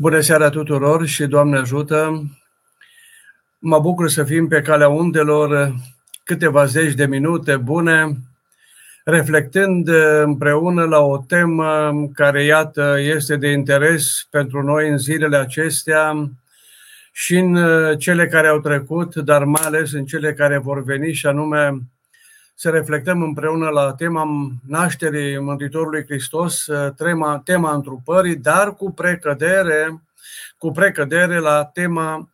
Bună seara tuturor și Doamne ajută! Mă bucur să fim pe calea undelor câteva zeci de minute bune, reflectând împreună la o temă care, iată, este de interes pentru noi în zilele acestea și în cele care au trecut, dar mai ales în cele care vor veni, și anume să reflectăm împreună la tema nașterii Mântuitorului Hristos, tema, tema întrupării, dar cu precădere, cu precădere la tema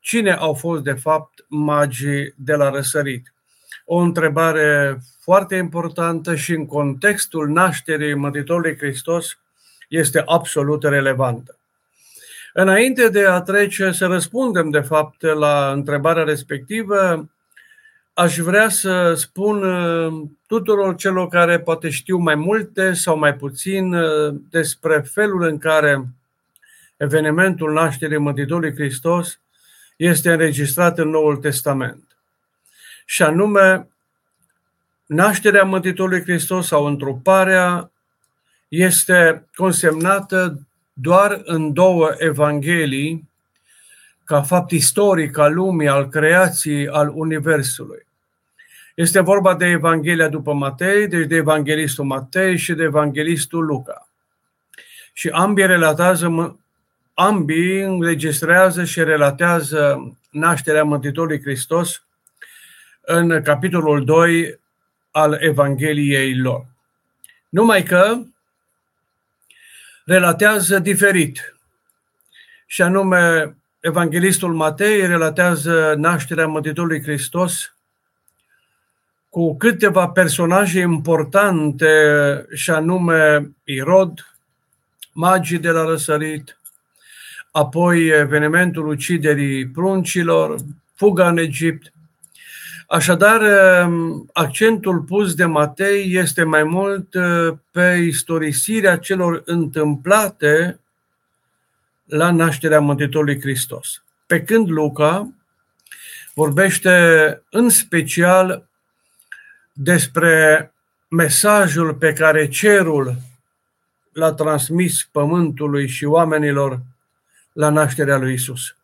cine au fost de fapt magii de la răsărit. O întrebare foarte importantă și în contextul nașterii Mântuitorului Hristos este absolut relevantă. Înainte de a trece să răspundem de fapt la întrebarea respectivă, aș vrea să spun uh, tuturor celor care poate știu mai multe sau mai puțin uh, despre felul în care evenimentul nașterii Mântuitorului Hristos este înregistrat în Noul Testament. Și anume, nașterea Mântuitorului Hristos sau întruparea este consemnată doar în două evanghelii ca fapt istoric al lumii, al creației, al Universului. Este vorba de Evanghelia după Matei, deci de Evanghelistul Matei și de Evanghelistul Luca. Și ambii relatează, ambii înregistrează și relatează nașterea Mântuitorului Hristos în capitolul 2 al Evangheliei lor. Numai că relatează diferit. Și anume, Evanghelistul Matei relatează nașterea Mântuitorului Hristos cu câteva personaje importante, și anume Irod, magii de la răsărit, apoi evenimentul uciderii pruncilor, fuga în Egipt. Așadar, accentul pus de Matei este mai mult uh, pe istorisirea celor întâmplate la nașterea Mântuitorului Hristos. Pe când Luca vorbește în special despre mesajul pe care cerul l-a transmis pământului și oamenilor la nașterea lui Isus.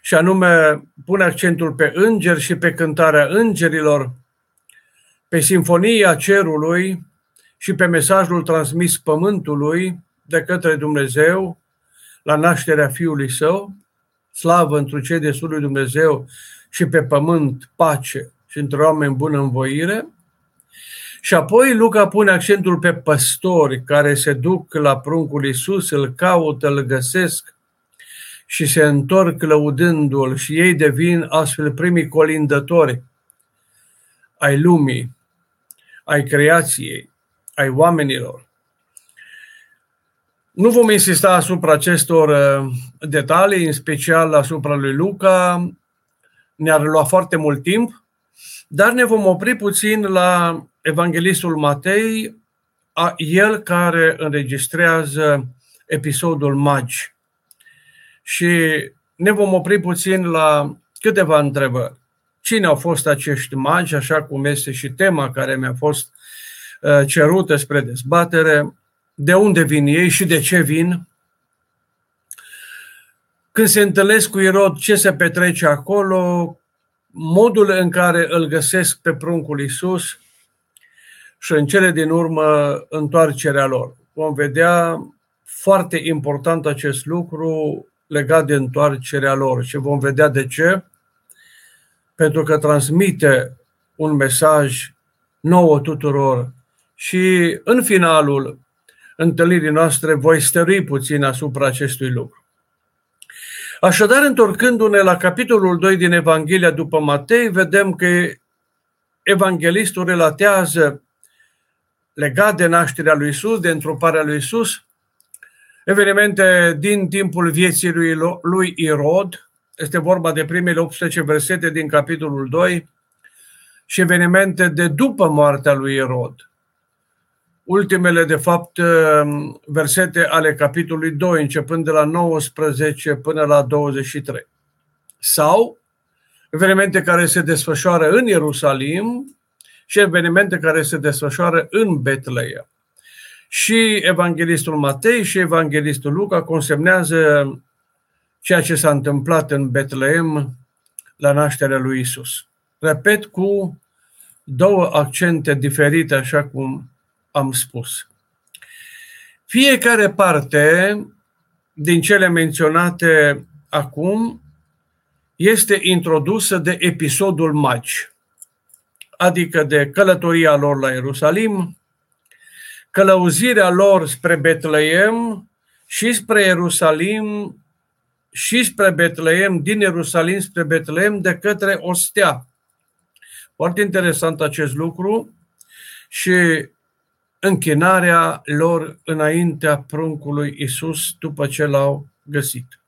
Și anume pune accentul pe îngeri și pe cântarea îngerilor, pe sinfonia cerului și pe mesajul transmis pământului de către Dumnezeu la nașterea Fiului Său, slavă într cei de lui Dumnezeu și pe pământ pace și între oameni bună învoire. Și apoi Luca pune accentul pe păstori care se duc la pruncul Iisus, îl caută, îl găsesc și se întorc lăudându-l și ei devin astfel primii colindători ai lumii, ai creației, ai oamenilor. Nu vom insista asupra acestor uh, detalii, în special asupra lui Luca. Ne-ar lua foarte mult timp, dar ne vom opri puțin la Evanghelistul Matei, a el care înregistrează episodul magi. Și ne vom opri puțin la câteva întrebări. Cine au fost acești magi, așa cum este și tema care mi-a fost uh, cerută spre dezbatere, de unde vin ei și de ce vin, când se întâlnesc cu Irod, ce se petrece acolo, modul în care îl găsesc pe pruncul Isus și în cele din urmă întoarcerea lor. Vom vedea foarte important acest lucru legat de întoarcerea lor și vom vedea de ce. Pentru că transmite un mesaj nouă tuturor și în finalul întâlnirii noastre voi stărui puțin asupra acestui lucru. Așadar, întorcându-ne la capitolul 2 din Evanghelia după Matei, vedem că evanghelistul relatează legat de nașterea lui Isus, de întruparea lui Isus, evenimente din timpul vieții lui, lui Irod, este vorba de primele 18 versete din capitolul 2, și evenimente de după moartea lui Irod ultimele, de fapt, um, versete ale capitolului 2, începând de la 19 până la 23. Sau evenimente care se desfășoară în Ierusalim și evenimente care se desfășoară în Betleia. Și evanghelistul Matei și evanghelistul Luca consemnează ceea ce s-a întâmplat în Betleem la nașterea lui Isus. Repet cu două accente diferite, așa cum am spus. Fiecare parte din cele menționate acum este introdusă de episodul magi, adică de călătoria lor la Ierusalim, călăuzirea lor spre Betleem și spre Ierusalim și spre Betleem, din Ierusalim spre Betleem, de către o stea. Foarte interesant acest lucru și închinarea lor înaintea pruncului Isus după ce l-au găsit.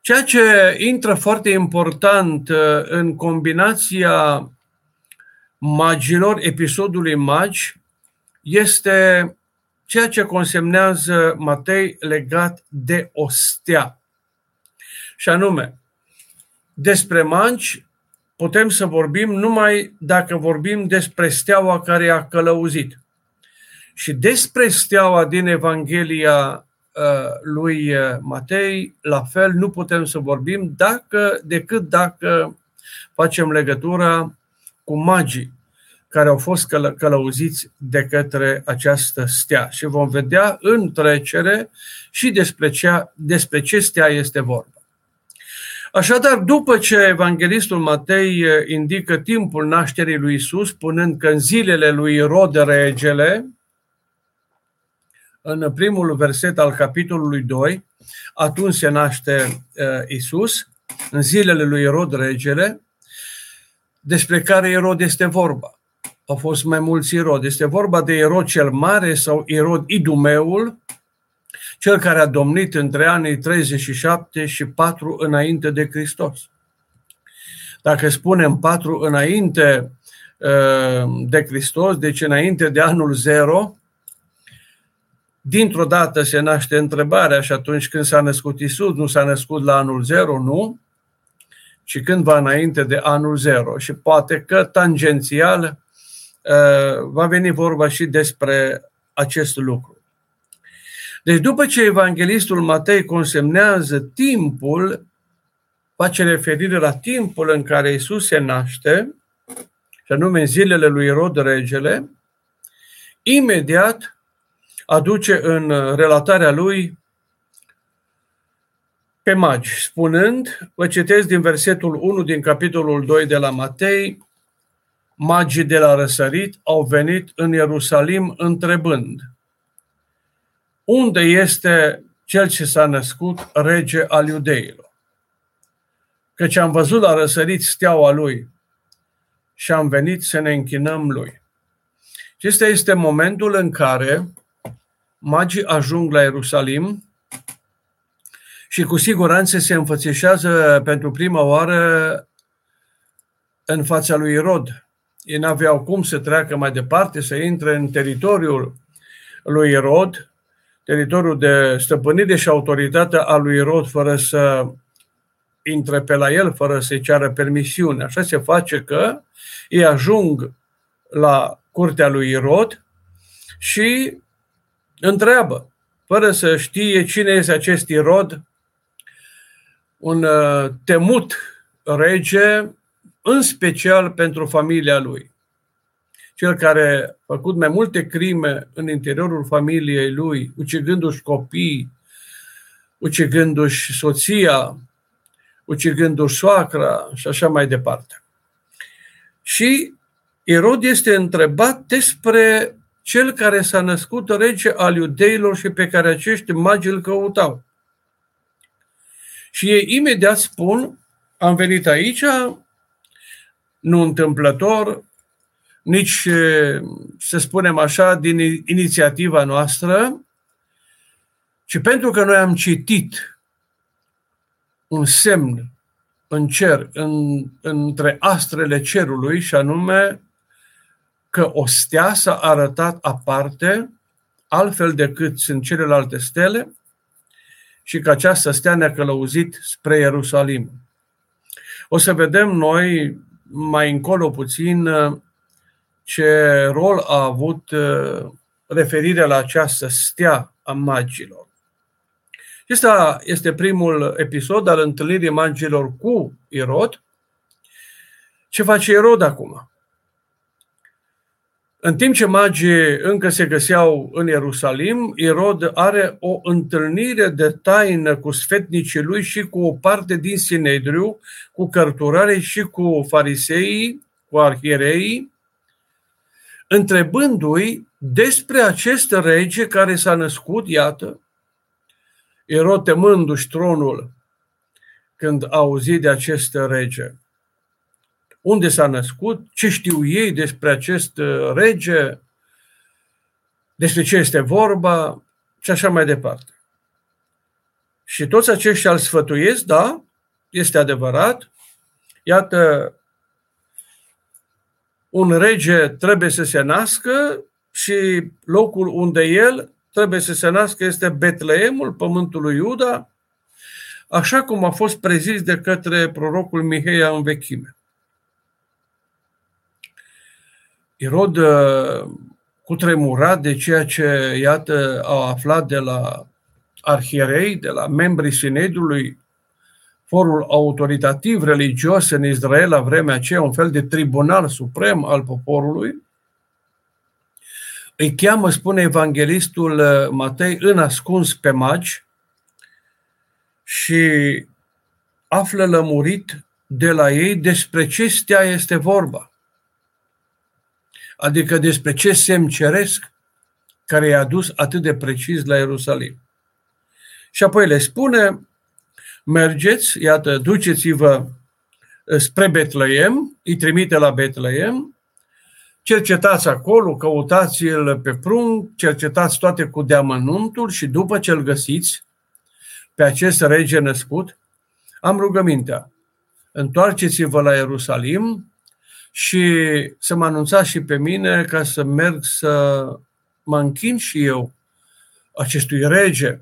Ceea ce intră foarte important uh, în combinația magilor, episodului magi, este ceea ce consemnează Matei legat de ostea. Și anume, despre magi putem să vorbim numai dacă vorbim despre steaua care a călăuzit. Și despre steaua din Evanghelia uh, lui uh, Matei, la fel, nu putem să vorbim dacă, decât dacă facem legătura cu magii care au fost căl- călăuziți de către această stea. Și vom vedea în trecere și despre, cea, despre ce stea este vorba. Așadar, după ce evanghelistul Matei eh, indică timpul nașterii lui Isus, spunând că în zilele lui Rod regele, în primul verset al capitolului 2, atunci se naște uh, Isus, în zilele lui Rod regele, despre care Irod este vorba. Au fost mai mulți Irod. Este vorba de Irod cel Mare sau Irod Idumeul, cel care a domnit între anii 37 și 4 înainte de Hristos. Dacă spunem 4 înainte uh, de Hristos, deci înainte de anul 0, dintr-o dată se naște întrebarea și atunci când s-a născut Isus, nu s-a născut la anul 0, nu, ci cândva înainte de anul 0. Și poate că tangențial uh, va veni vorba și despre acest lucru. Deci după ce evanghelistul Matei consemnează timpul, face referire la timpul în care Isus se naște, și anume în zilele lui Irod regele, imediat aduce în relatarea lui pe magi, spunând, vă citesc din versetul 1 din capitolul 2 de la Matei, magii de la răsărit au venit în Ierusalim întrebând – unde este cel ce s-a născut rege al iudeilor. Căci am văzut la răsărit steaua lui și am venit să ne închinăm lui. Acesta este momentul în care magii ajung la Ierusalim și cu siguranță se înfățișează pentru prima oară în fața lui Irod. Ei n-aveau cum să treacă mai departe, să intre în teritoriul lui Irod, teritoriul de stăpânire și autoritatea a lui Irod fără să intre pe la el, fără să-i ceară permisiune. Așa se face că ei ajung la curtea lui Irod și întreabă, fără să știe cine este acest Irod, un uh, temut rege, în special pentru familia lui cel care a făcut mai multe crime în interiorul familiei lui, ucigându-și copii, ucigându-și soția, ucigându-și soacra și așa mai departe. Și Irod este întrebat despre cel care s-a născut rege al iudeilor și pe care acești magi îl căutau. Și ei imediat spun, am venit aici, nu întâmplător, nici, să spunem așa, din inițiativa noastră, ci pentru că noi am citit un semn în cer, în, între astrele cerului, și anume că o stea s-a arătat aparte, altfel decât sunt celelalte stele, și că această stea ne-a călăuzit spre Ierusalim. O să vedem noi mai încolo puțin ce rol a avut uh, referire la această stea a magilor. Acesta este primul episod al întâlnirii magilor cu Irod. Ce face Irod acum? În timp ce magii încă se găseau în Ierusalim, Irod are o întâlnire de taină cu sfetnicii lui și cu o parte din Sinedriu, cu cărturare și cu fariseii, cu arhiereii, întrebându-i despre acest rege care s-a născut, iată, Irod temându-și tronul când a auzit de acest rege unde s-a născut, ce știu ei despre acest uh, rege, despre ce este vorba și așa mai departe. Și toți aceștia îl sfătuiesc, da, este adevărat. Iată, un rege trebuie să se nască și locul unde el trebuie să se nască este Betleemul, pământul lui Iuda, așa cum a fost prezis de către prorocul Miheia în vechime. Irod uh, cu tremurat de ceea ce, iată, au aflat de la arhierei, de la membrii Sinedului, forul autoritativ religios în Israel la vremea aceea, un fel de tribunal suprem al poporului, îi cheamă, spune evanghelistul uh, Matei, în ascuns pe magi și află lămurit de la ei despre ce stea este vorba adică despre ce semn ceresc care i-a dus atât de precis la Ierusalim. Și apoi le spune, mergeți, iată, duceți-vă spre Betleem, îi trimite la Betleem, cercetați acolo, căutați-l pe prunc, cercetați toate cu deamănuntul și după ce îl găsiți pe acest rege născut, am rugămintea. Întoarceți-vă la Ierusalim, și să mă anunțați și pe mine ca să merg să mă închin și eu acestui rege,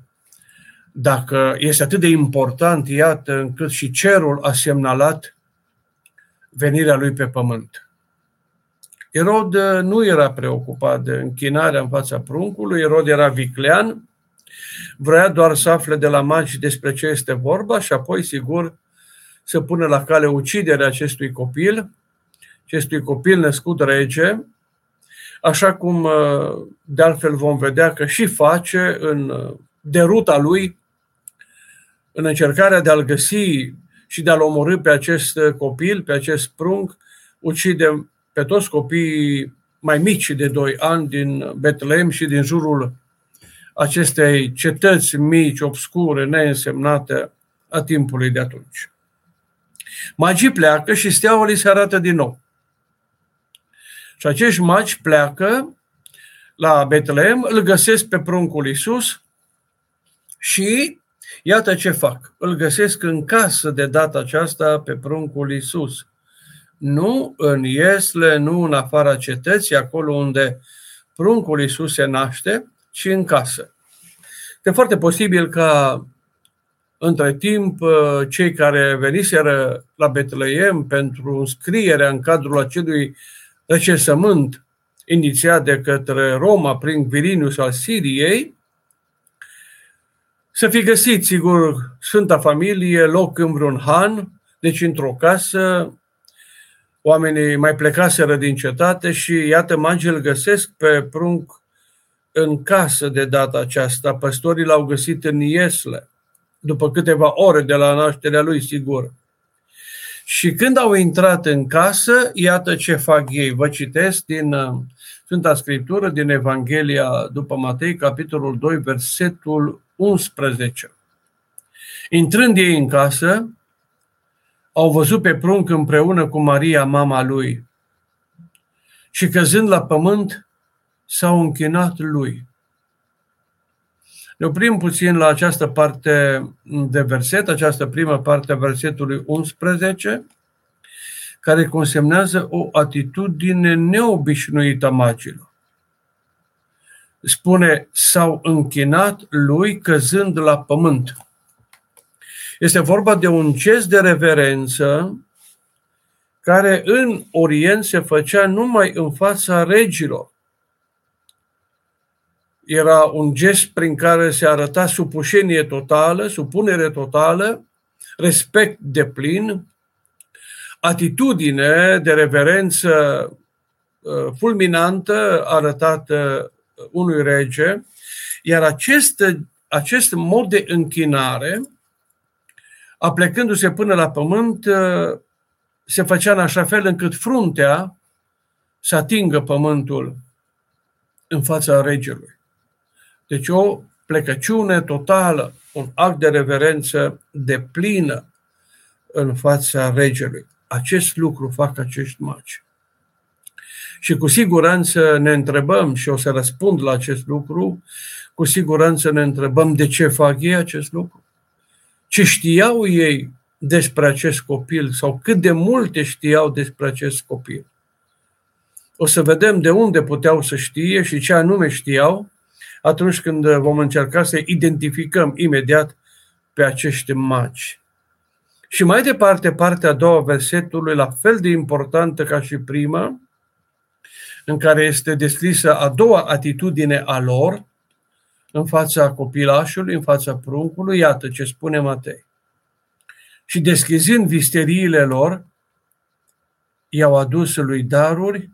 dacă este atât de important, iată, încât și cerul a semnalat venirea lui pe pământ. Erod nu era preocupat de închinarea în fața pruncului, Erod era viclean, vrea doar să afle de la magi despre ce este vorba și apoi, sigur, să pună la cale uciderea acestui copil, acestui copil născut rege, așa cum uh, de altfel vom vedea că și face în uh, deruta lui, în încercarea de a-l găsi și de a-l omorâ pe acest uh, copil, pe acest prunc, ucide pe toți copiii mai mici de 2 ani din Betlehem și din jurul acestei cetăți mici, obscure, neînsemnate a timpului de atunci. Magii pleacă și steaua li se arată din nou. Și acești magi pleacă la Betlehem, îl găsesc pe pruncul Iisus și iată ce fac. Îl găsesc în casă de data aceasta pe pruncul Iisus. Nu în Iesle, nu în afara cetății, acolo unde pruncul Iisus se naște, ci în casă. Este foarte posibil ca între timp, cei care veniseră la Betleem pentru înscrierea în cadrul acelui recensământ inițiat de către Roma prin Quirinius al Siriei, să fi găsit, sigur, Sfânta Familie, loc în vreun han, deci într-o casă, oamenii mai plecaseră din cetate și iată, magii îl găsesc pe prunc în casă de data aceasta. Păstorii l-au găsit în Iesle, după câteva ore de la nașterea lui, sigur. Și când au intrat în casă, iată ce fac ei. Vă citesc din uh, Sfânta Scriptură, din Evanghelia după Matei, capitolul 2, versetul 11. Intrând ei în casă, au văzut pe prunc împreună cu Maria, mama lui, și căzând la pământ, s-au închinat lui. Ne oprim puțin la această parte de verset, această primă parte a versetului 11, care consemnează o atitudine neobișnuită a magilor. Spune, s-au închinat lui căzând la pământ. Este vorba de un gest de reverență care în Orient se făcea numai în fața regilor era un gest prin care se arăta supușenie totală, supunere totală, respect de plin, atitudine de reverență uh, fulminantă arătată unui rege, iar acest, acest mod de închinare, aplecându-se până la pământ, uh, se făcea în așa fel încât fruntea să atingă pământul în fața regelui. Deci o plecăciune totală, un act de reverență de plină în fața regelui. Acest lucru fac acești magi. Și cu siguranță ne întrebăm, și o să răspund la acest lucru, cu siguranță ne întrebăm de ce fac ei acest lucru. Ce știau ei despre acest copil sau cât de multe știau despre acest copil. O să vedem de unde puteau să știe și ce anume știau atunci când vom încerca să identificăm imediat pe acești magi. Și mai departe, partea a doua versetului, la fel de importantă ca și prima, în care este descrisă a doua atitudine a lor în fața copilașului, în fața pruncului, iată ce spune Matei. Și deschizând visteriile lor, i-au adus lui daruri,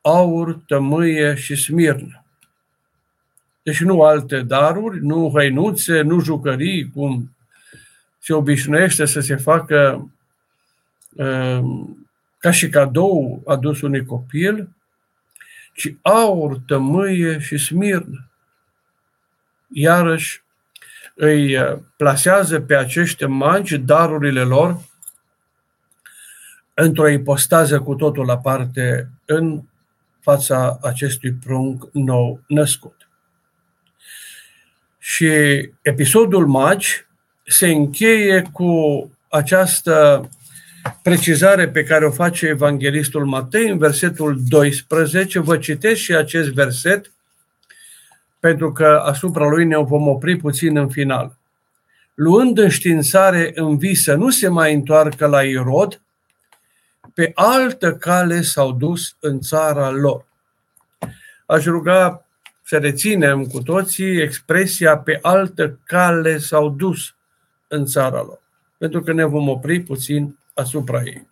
aur, tămâie și smirnă. Deci nu alte daruri, nu hăinuțe, nu jucării, cum se obișnuiește să se facă uh, ca și cadou adus unui copil, ci aur, tămâie și smirnă. Iarăși îi uh, plasează pe acești magi darurile lor într-o ipostază cu totul aparte în fața acestui prunc nou născut. Și episodul magi se încheie cu această precizare pe care o face Evanghelistul Matei în versetul 12. Vă citesc și acest verset pentru că asupra lui ne vom opri puțin în final. Luând înștiințare în visă, nu se mai întoarcă la Irod, pe altă cale s-au dus în țara lor. Aș ruga să reținem cu toții expresia pe altă cale s-au dus în țara lor, pentru că ne vom opri puțin asupra ei.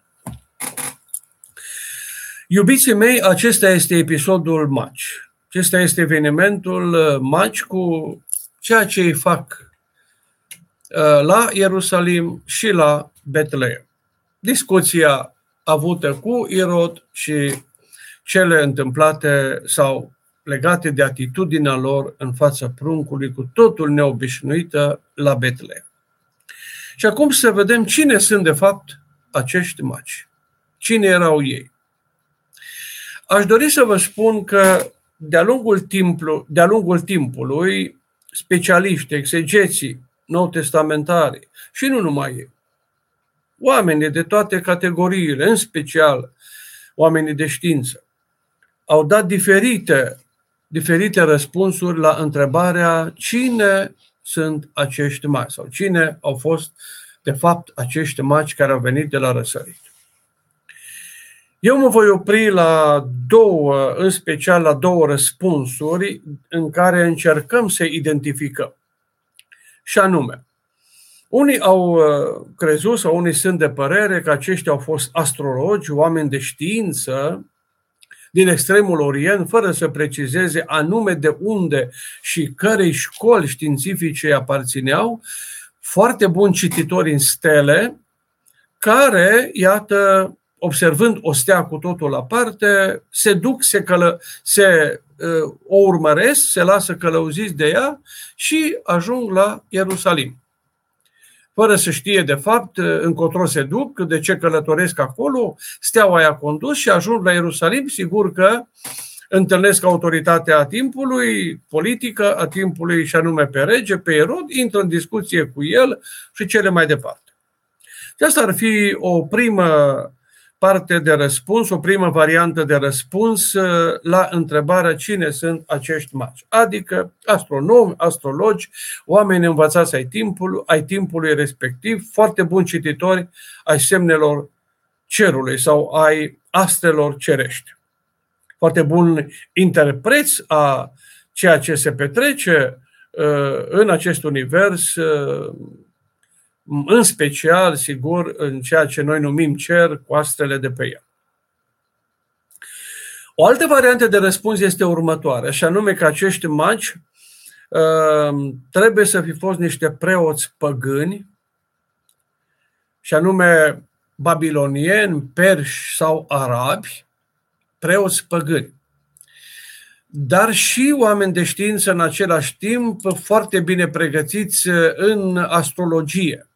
Iubiții mei, acesta este episodul Maci. Acesta este evenimentul uh, Maci cu ceea ce îi fac uh, la Ierusalim și la Betleem. Discuția avută cu Irod și cele întâmplate sau legate de atitudinea lor în fața pruncului cu totul neobișnuită la Betleem. Și acum să vedem cine sunt de fapt acești maci. Cine erau ei? Aș dori să vă spun că de-a lungul, timpul, de-a lungul timpului, specialiști, exegeții, nou testamentari și nu numai ei, oamenii de toate categoriile, în special oamenii de știință, au dat diferite, diferite răspunsuri la întrebarea cine sunt acești magi sau cine au fost, de fapt, acești magi care au venit de la răsărit. Eu mă voi opri la două, în special la două răspunsuri în care încercăm să identificăm. Și anume, unii au uh, crezut sau unii sunt de părere că aceștia au fost astrologi, oameni de știință din extremul Orient, fără să precizeze anume de unde și cărei școli științifice aparțineau, foarte buni cititori în stele, care, iată, observând o stea cu totul aparte, se duc, se, călă, se uh, o urmăresc, se lasă călăuziți de ea și ajung la Ierusalim. Fără să știe de fapt încotro se duc, de ce călătoresc acolo, steaua i-a condus și ajung la Ierusalim, sigur că întâlnesc autoritatea a timpului, politică a timpului și anume pe rege, pe Erod, intră în discuție cu el și cele mai departe. Și asta ar fi o primă parte de răspuns, o primă variantă de răspuns uh, la întrebarea cine sunt acești magi. Adică astronomi, astrologi, oameni învățați ai timpului, ai timpului respectiv, foarte buni cititori ai semnelor cerului sau ai astelor cerești. Foarte buni interpreți a ceea ce se petrece uh, în acest univers, uh, în special, sigur, în ceea ce noi numim cer, cu astrele de pe ea. O altă variantă de răspuns este următoarea, și anume că acești magi uh, trebuie să fi fost niște preoți păgâni, și anume babilonieni, perși sau arabi, preoți păgâni. Dar și oameni de știință în același timp foarte bine pregătiți în astrologie,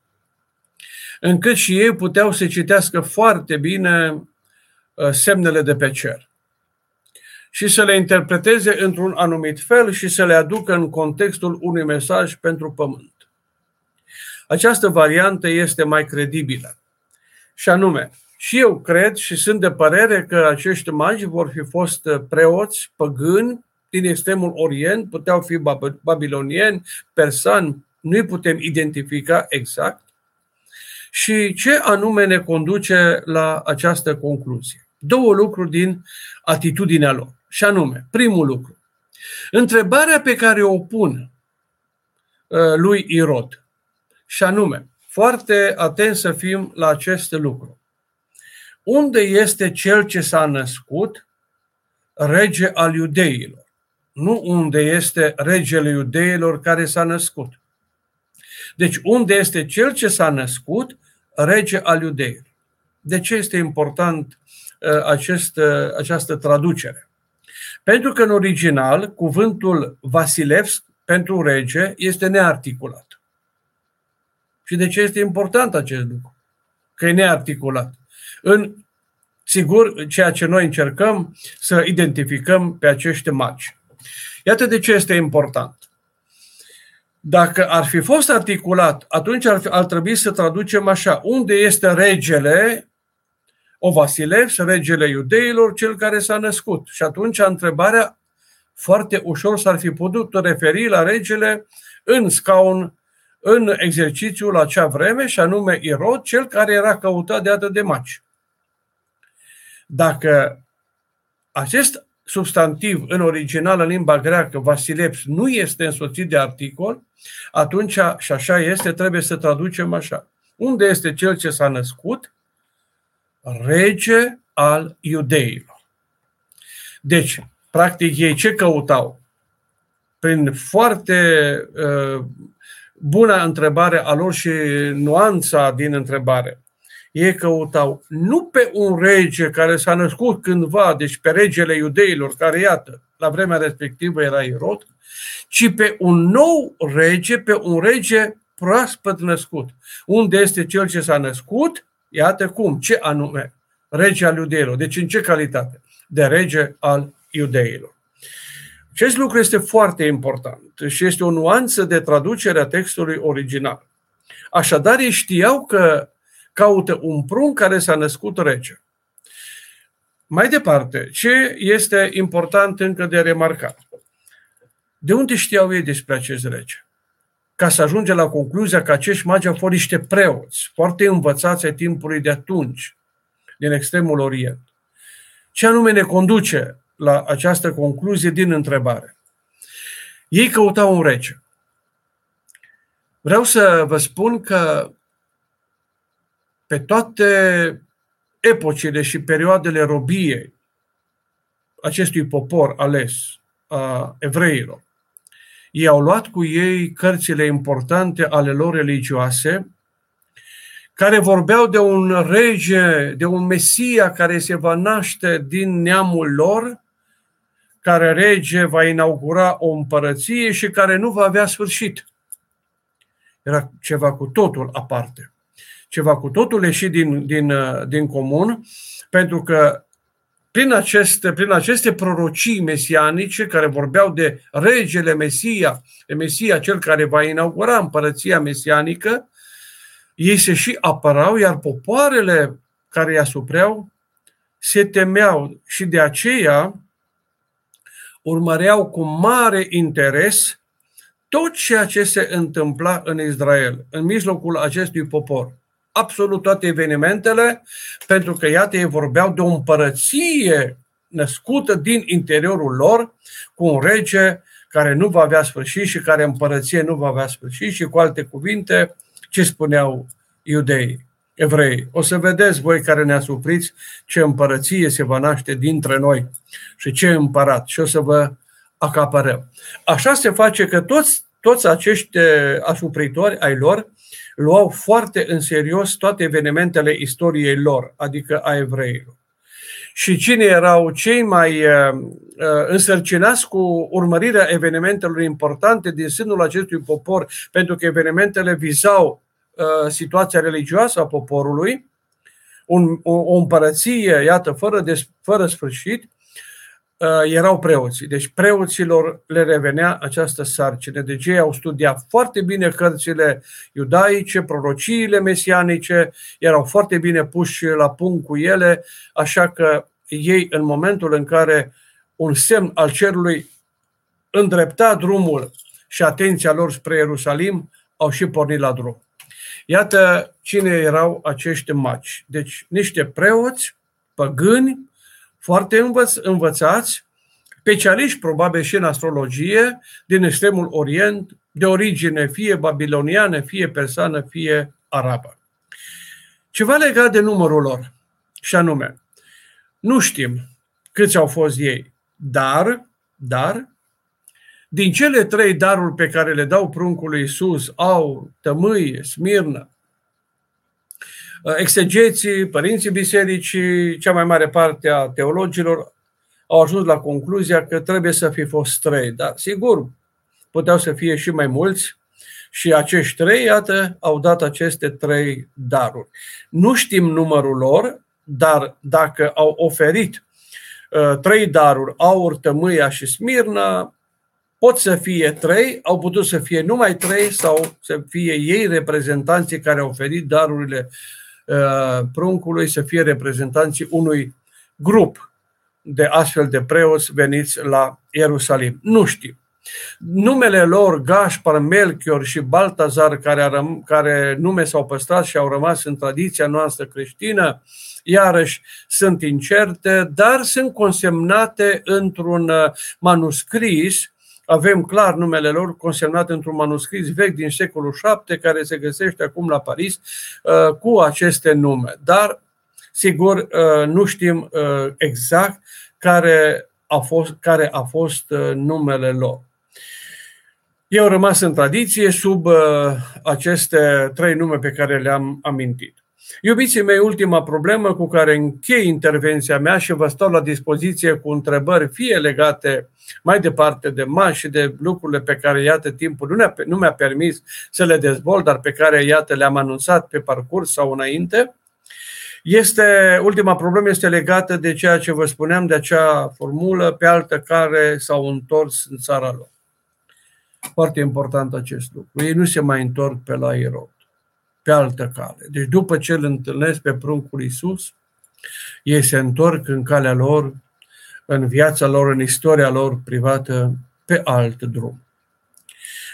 încât și ei puteau să citească foarte bine uh, semnele de pe cer și să le interpreteze într-un anumit fel și să le aducă în contextul unui mesaj pentru pământ. Această variantă este mai credibilă. Și anume, și eu cred și sunt de părere că acești magi vor fi fost preoți, păgâni, din extremul Orient, puteau fi babilonieni, persani, nu-i putem identifica exact. Și ce anume ne conduce la această concluzie? Două lucruri din atitudinea lor. Și anume, primul lucru, întrebarea pe care o pun uh, lui Irod, și anume, foarte atent să fim la acest lucru. Unde este cel ce s-a născut, rege al iudeilor? Nu unde este regele iudeilor care s-a născut. Deci unde este cel ce s-a născut, rege al iudeilor. De ce este important uh, acest, uh, această traducere? Pentru că în original cuvântul Vasilevsk pentru rege este nearticulat. Și de ce este important acest lucru? Că e nearticulat. În, sigur, ceea ce noi încercăm să identificăm pe acești magi. Iată de ce este important. Dacă ar fi fost articulat, atunci ar, fi, ar trebui să traducem așa. Unde este regele, o Vasilev, regele iudeilor, cel care s-a născut? Și atunci întrebarea foarte ușor s-ar fi putut referi la regele în scaun în exercițiul acea vreme, și anume Irod, cel care era căutat de atât de maci. Dacă acest substantiv în original în limba greacă, Vasileps, nu este însoțit de articol, atunci, și așa este, trebuie să traducem așa. Unde este cel ce s-a născut? Rege al iudeilor. Deci, practic, ei ce căutau? Prin foarte uh, buna întrebare a lor și nuanța din întrebare. Ei căutau nu pe un rege care s-a născut cândva, deci pe regele iudeilor, care iată, la vremea respectivă era Irod, ci pe un nou rege, pe un rege proaspăt născut. Unde este cel ce s-a născut? Iată cum, ce anume? Rege al iudeilor. Deci în ce calitate? De rege al iudeilor. Acest lucru este foarte important și este o nuanță de traducere a textului original. Așadar, ei știau că caută un prunc care s-a născut rece. Mai departe, ce este important încă de remarcat? De unde știau ei despre acest rege? Ca să ajunge la concluzia că acești magi au fost niște preoți, foarte învățați ai timpului de atunci, din extremul Orient. Ce anume ne conduce la această concluzie din întrebare. Ei căutau un rege. Vreau să vă spun că pe toate epocile și perioadele robiei acestui popor ales a evreilor, ei au luat cu ei cărțile importante ale lor religioase, care vorbeau de un rege, de un mesia care se va naște din neamul lor care rege va inaugura o împărăție și care nu va avea sfârșit. Era ceva cu totul aparte. Ceva cu totul ieșit din, din, din comun, pentru că prin aceste, prin aceste prorocii mesianice care vorbeau de regele Mesia, de Mesia cel care va inaugura împărăția mesianică, ei se și apărau, iar popoarele care îi asupreau se temeau și de aceea urmăreau cu mare interes tot ceea ce se întâmpla în Israel, în mijlocul acestui popor. Absolut toate evenimentele, pentru că, iată, ei vorbeau de o împărăție născută din interiorul lor, cu un rege care nu va avea sfârșit și care împărăție nu va avea sfârșit și cu alte cuvinte, ce spuneau iudeii, evrei? O să vedeți voi care ne asupriți ce împărăție se va naște dintre noi și ce împărat și o să vă acapărăm. Așa se face că toți, toți acești asupritori ai lor luau foarte în serios toate evenimentele istoriei lor, adică a evreilor. Și cine erau cei mai uh, uh, însărcinați cu urmărirea evenimentelor importante din sânul acestui popor, pentru că evenimentele vizau uh, situația religioasă a poporului, un, o, o împărăție, iată, fără, de, fără sfârșit, Uh, erau preoții. Deci preoților le revenea această sarcină. Deci ei au studiat foarte bine cărțile iudaice, prorociile mesianice, erau foarte bine puși la punct cu ele, așa că ei, în momentul în care un semn al cerului îndrepta drumul și atenția lor spre Ierusalim, au și pornit la drum. Iată cine erau acești maci. Deci niște preoți, păgâni, foarte învăț, învățați, specialiști probabil și în astrologie, din extremul Orient, de origine fie babiloniană, fie persană, fie arabă. Ceva legat de numărul lor, și anume, nu știm câți au fost ei, dar, dar, din cele trei daruri pe care le dau pruncului Iisus, au, tămâie, smirnă, Uh, exegeții, părinții bisericii, cea mai mare parte a teologilor au ajuns la concluzia că trebuie să fi fost trei. Dar, sigur, puteau să fie și mai mulți și acești trei, iată, au dat aceste trei daruri. Nu știm numărul lor, dar dacă au oferit uh, trei daruri, aur, tămâia și smirna, pot să fie trei, au putut să fie numai trei sau să fie ei reprezentanții care au oferit darurile Uh, pruncului să fie reprezentanții unui grup de astfel de preoți veniți la Ierusalim. Nu știu. Numele lor, Gaspar, Melchior și Baltazar, care, răm- care nume s-au păstrat și au rămas în tradiția noastră creștină, iarăși sunt incerte, dar sunt consemnate într-un uh, manuscris avem clar numele lor consemnat într-un manuscris vechi din secolul VII, care se găsește acum la Paris, uh, cu aceste nume. Dar, sigur, uh, nu știm uh, exact care a fost, care a fost numele lor. Ei au rămas în tradiție sub aceste trei nume pe care le-am amintit. Iubiții mei, ultima problemă cu care închei intervenția mea și vă stau la dispoziție cu întrebări, fie legate mai departe de mari și de lucrurile pe care, iată, timpul nu, ne-a, nu mi-a permis să le dezvolt, dar pe care, iată, le-am anunțat pe parcurs sau înainte, este, ultima problemă este legată de ceea ce vă spuneam, de acea formulă pe altă care s-au întors în țara lor. Foarte important acest lucru. Ei nu se mai întorc pe la Irod pe altă cale. Deci după ce îl întâlnesc pe pruncul Iisus, ei se întorc în calea lor, în viața lor, în istoria lor privată, pe alt drum.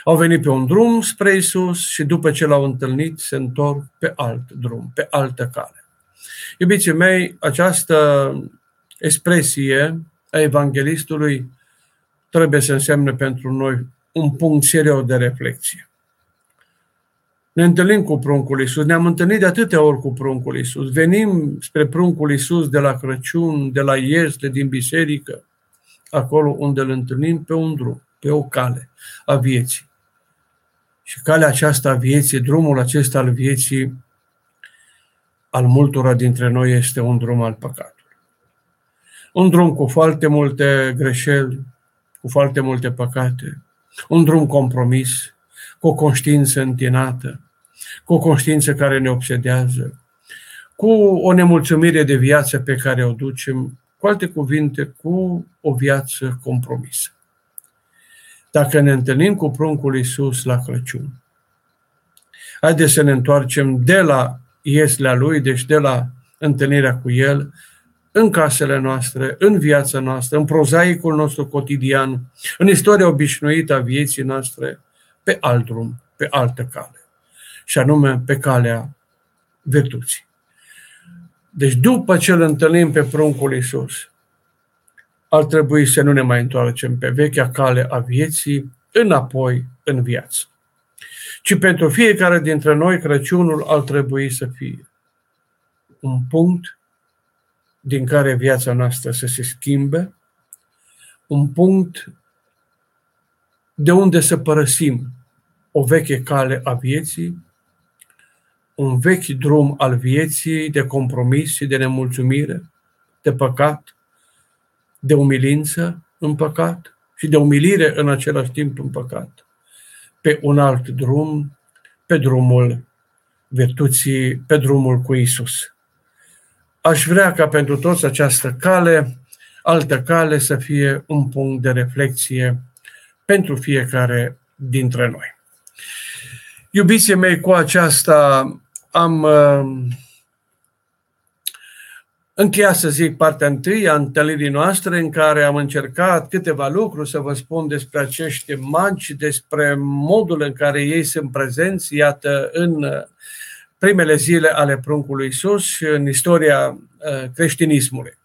Au venit pe un drum spre Isus și după ce l-au întâlnit, se întorc pe alt drum, pe altă cale. Iubiții mei, această expresie a evanghelistului trebuie să însemne pentru noi un punct serios de reflexie. Ne întâlnim cu pruncul Iisus, ne-am întâlnit de atâtea ori cu pruncul Iisus. Venim spre pruncul Iisus de la Crăciun, de la Iesle, din biserică, acolo unde îl întâlnim pe un drum, pe o cale a vieții. Și calea aceasta a vieții, drumul acesta al vieții, al multora dintre noi este un drum al păcatului. Un drum cu foarte multe greșeli, cu foarte multe păcate, un drum compromis, cu o conștiință întinată, cu o conștiință care ne obsedează, cu o nemulțumire de viață pe care o ducem, cu alte cuvinte, cu o viață compromisă. Dacă ne întâlnim cu pruncul Iisus la Crăciun, haideți să ne întoarcem de la ieslea Lui, deci de la întâlnirea cu El, în casele noastre, în viața noastră, în prozaicul nostru cotidian, în istoria obișnuită a vieții noastre, pe alt drum, pe altă cale și anume pe calea virtuții. Deci după ce îl întâlnim pe pruncul Iisus, ar trebui să nu ne mai întoarcem pe vechea cale a vieții înapoi în viață. Ci pentru fiecare dintre noi Crăciunul ar trebui să fie un punct din care viața noastră să se schimbe, un punct de unde să părăsim o veche cale a vieții, un vechi drum al vieții de compromis și de nemulțumire, de păcat, de umilință în păcat și de umilire în același timp în păcat, pe un alt drum, pe drumul virtuții, pe drumul cu Isus. Aș vrea ca pentru toți această cale, altă cale să fie un punct de reflexie pentru fiecare dintre noi. Iubiții mei, cu aceasta am uh, încheiat, să zic, partea întâi a întâlnirii noastre în care am încercat câteva lucruri să vă spun despre acești magi, despre modul în care ei sunt prezenți, iată, în uh, primele zile ale pruncului Iisus și în istoria uh, creștinismului.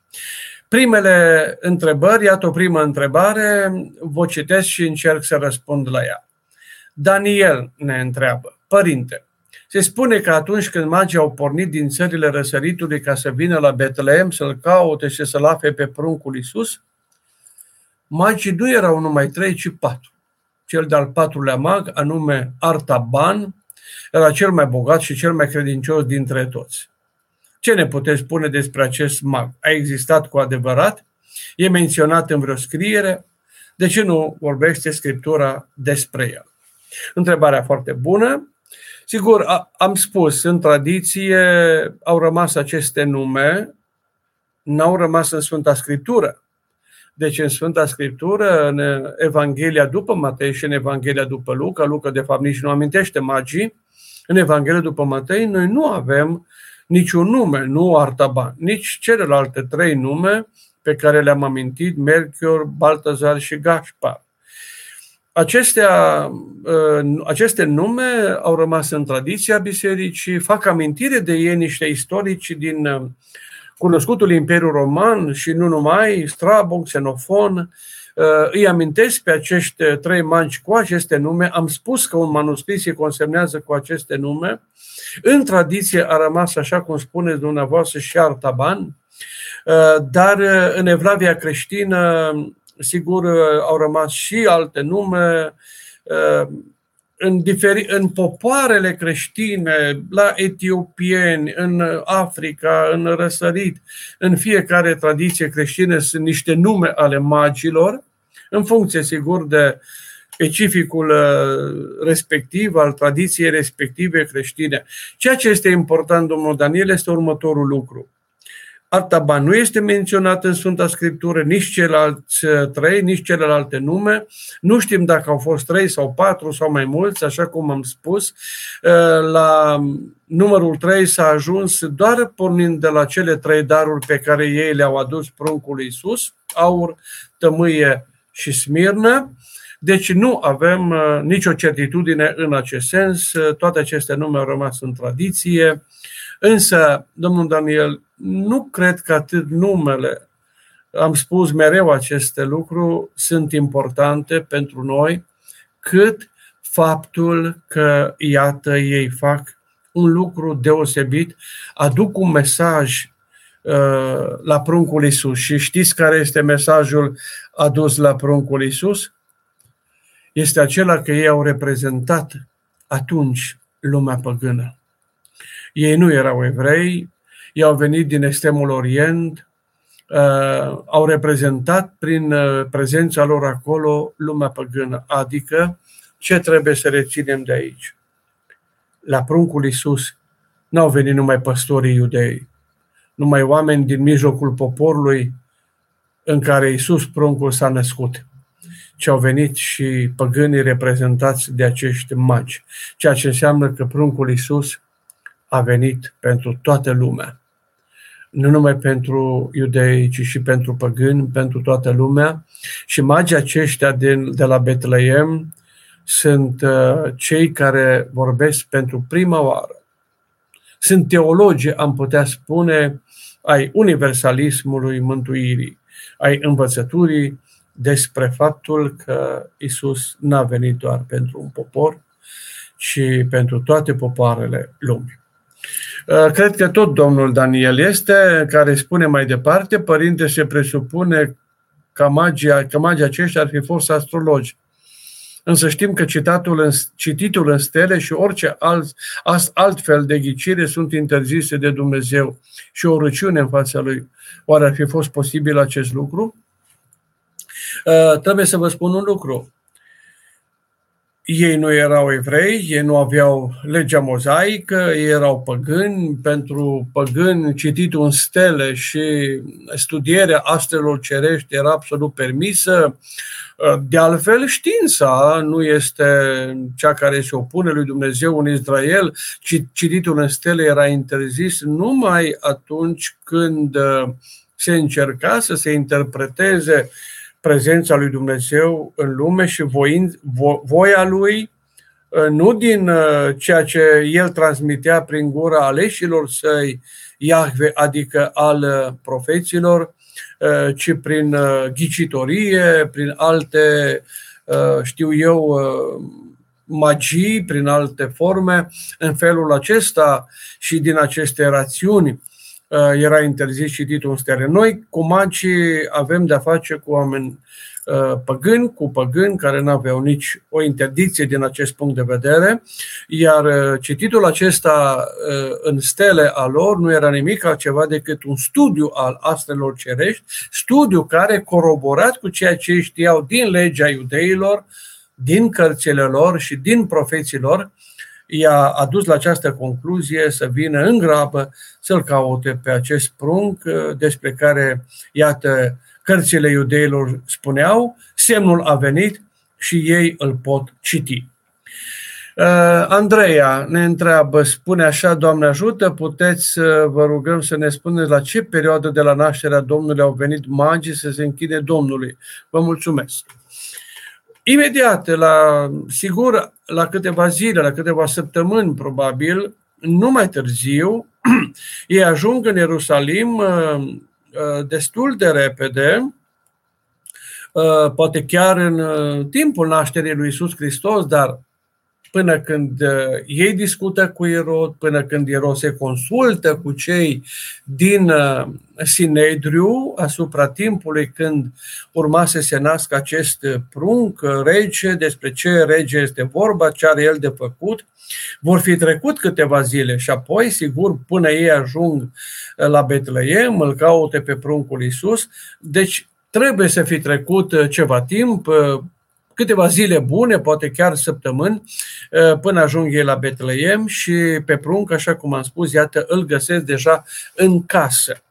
Primele întrebări, iată o primă întrebare, vă citesc și încerc să răspund la ea. Daniel ne întreabă, Părinte, se spune că atunci când magii au pornit din țările răsăritului ca să vină la Betleem să-l caute și să-l afe pe pruncul Iisus, magii nu erau numai trei, ci patru. Cel de-al patrulea mag, anume Artaban, era cel mai bogat și cel mai credincios dintre toți. Ce ne puteți spune despre acest mag? A existat cu adevărat? E menționat în vreo scriere? De ce nu vorbește Scriptura despre el? Întrebarea foarte bună. Sigur, am spus, în tradiție au rămas aceste nume, n-au rămas în Sfânta Scriptură. Deci în Sfânta Scriptură, în Evanghelia după Matei și în Evanghelia după Luca, Luca de fapt nici nu amintește magii, în Evanghelia după Matei noi nu avem niciun nume, nu Artaban, nici celelalte trei nume pe care le-am amintit, Melchior, Baltazar și Gaspar. Acestea, uh, aceste nume au rămas în tradiția bisericii, fac amintire de ei niște istorici din uh, cunoscutul Imperiu Roman și nu numai, Strabon, Xenofon, uh, îi amintesc pe acești trei manci cu aceste nume. Am spus că un manuscris se consemnează cu aceste nume. În tradiție a rămas, așa cum spuneți dumneavoastră, și Artaban, dar în Evlavia creștină sigur au rămas și alte nume, în, diferi, în popoarele creștine, la etiopieni, în Africa, în răsărit, în fiecare tradiție creștină sunt niște nume ale magilor, în funcție, sigur, de specificul respectiv, al tradiției respective creștine. Ceea ce este important, domnul Daniel, este următorul lucru. Artaba nu este menționat în Sfânta Scriptură, nici ceilalți uh, trei, nici celelalte nume. Nu știm dacă au fost trei sau patru sau mai mulți, așa cum am spus. Uh, la numărul trei s-a ajuns doar pornind de la cele trei daruri pe care ei le-au adus pruncului Iisus, aur, tămâie și smirnă. Deci nu avem uh, nicio certitudine în acest sens. Toate aceste nume au rămas în tradiție. Însă, domnul Daniel, nu cred că atât numele, am spus mereu aceste lucruri, sunt importante pentru noi, cât faptul că, iată, ei fac un lucru deosebit, aduc un mesaj uh, la pruncul Isus. Și știți care este mesajul adus la pruncul Isus? Este acela că ei au reprezentat atunci lumea păgână. Ei nu erau evrei, ei au venit din extremul Orient, uh, au reprezentat prin uh, prezența lor acolo lumea păgână. Adică, ce trebuie să reținem de aici? La pruncul Iisus n-au venit numai păstorii iudei, numai oameni din mijlocul poporului în care Iisus pruncul s-a născut, ci au venit și păgânii reprezentați de acești magi, ceea ce înseamnă că pruncul Iisus a venit pentru toată lumea. Nu numai pentru iudei, ci și pentru păgâni, pentru toată lumea. Și magii aceștia din, de la Betleem sunt uh, cei care vorbesc pentru prima oară. Sunt teologi, am putea spune, ai universalismului mântuirii. ai învățăturii despre faptul că Isus n-a venit doar pentru un popor, ci pentru toate popoarele lumii. Uh, cred că tot domnul Daniel este, care spune mai departe, părinte se presupune că, magia, că magii aceștia ar fi fost astrologi. Însă știm că citatul în, cititul în stele și orice alt, alt fel de ghicire sunt interzise de Dumnezeu și o răciune în fața lui. Oare ar fi fost posibil acest lucru? Uh, trebuie să vă spun un lucru. Ei nu erau evrei, ei nu aveau legea mozaică, ei erau păgâni. Pentru păgâni, cititul în stele și studierea astrelor cerești era absolut permisă. De altfel, știința nu este cea care se opune lui Dumnezeu în Israel, ci cititul în stele era interzis numai atunci când se încerca să se interpreteze uh, prezența lui Dumnezeu în lume și voind, vo, voia lui, uh, nu din uh, ceea ce el transmitea prin gura aleșilor săi, Iahve, adică al uh, profeților, ci prin ghicitorie, prin alte, știu eu, magii, prin alte forme, în felul acesta și din aceste rațiuni. Uh, era interzis cititul în stele. Noi, cu magii, avem de-a face cu oameni uh, păgâni, cu păgâni care nu aveau nici o interdicție din acest punct de vedere, iar uh, cititul acesta în stele a lor nu era nimic altceva decât un studiu al astrelor cerești, studiu care, coroborat cu ceea ce știau din legea iudeilor, din cărțile lor și din profeții lor, i-a adus la această concluzie să vină în grabă să-l caute pe acest prunc uh, despre care, iată, cărțile iudeilor spuneau, semnul a venit și ei îl pot citi. Uh, Andreea ne întreabă, spune așa, Doamne ajută, puteți să vă rugăm să ne spuneți la ce perioadă de la nașterea Domnului au venit magii să se închide Domnului. Vă mulțumesc. Imediat, la, sigur, la câteva zile, la câteva săptămâni, probabil, nu mai târziu, ei ajung în Ierusalim uh, uh, destul de repede, uh, poate chiar în timpul nașterii lui Isus Hristos, dar până când uh, ei discută cu Irod, până când Irod se consultă cu cei din uh, Sinedriu asupra timpului când urma să se nască acest prunc rege, despre ce rege este vorba, ce are el de făcut. Vor fi trecut câteva zile și apoi, sigur, până ei ajung la Betleem, îl caute pe pruncul Isus. Deci trebuie să fi trecut ceva timp, câteva zile bune, poate chiar săptămâni, uh, până ajung ei la Betleem și pe prunc, așa cum am spus, iată, îl găsesc deja în casă.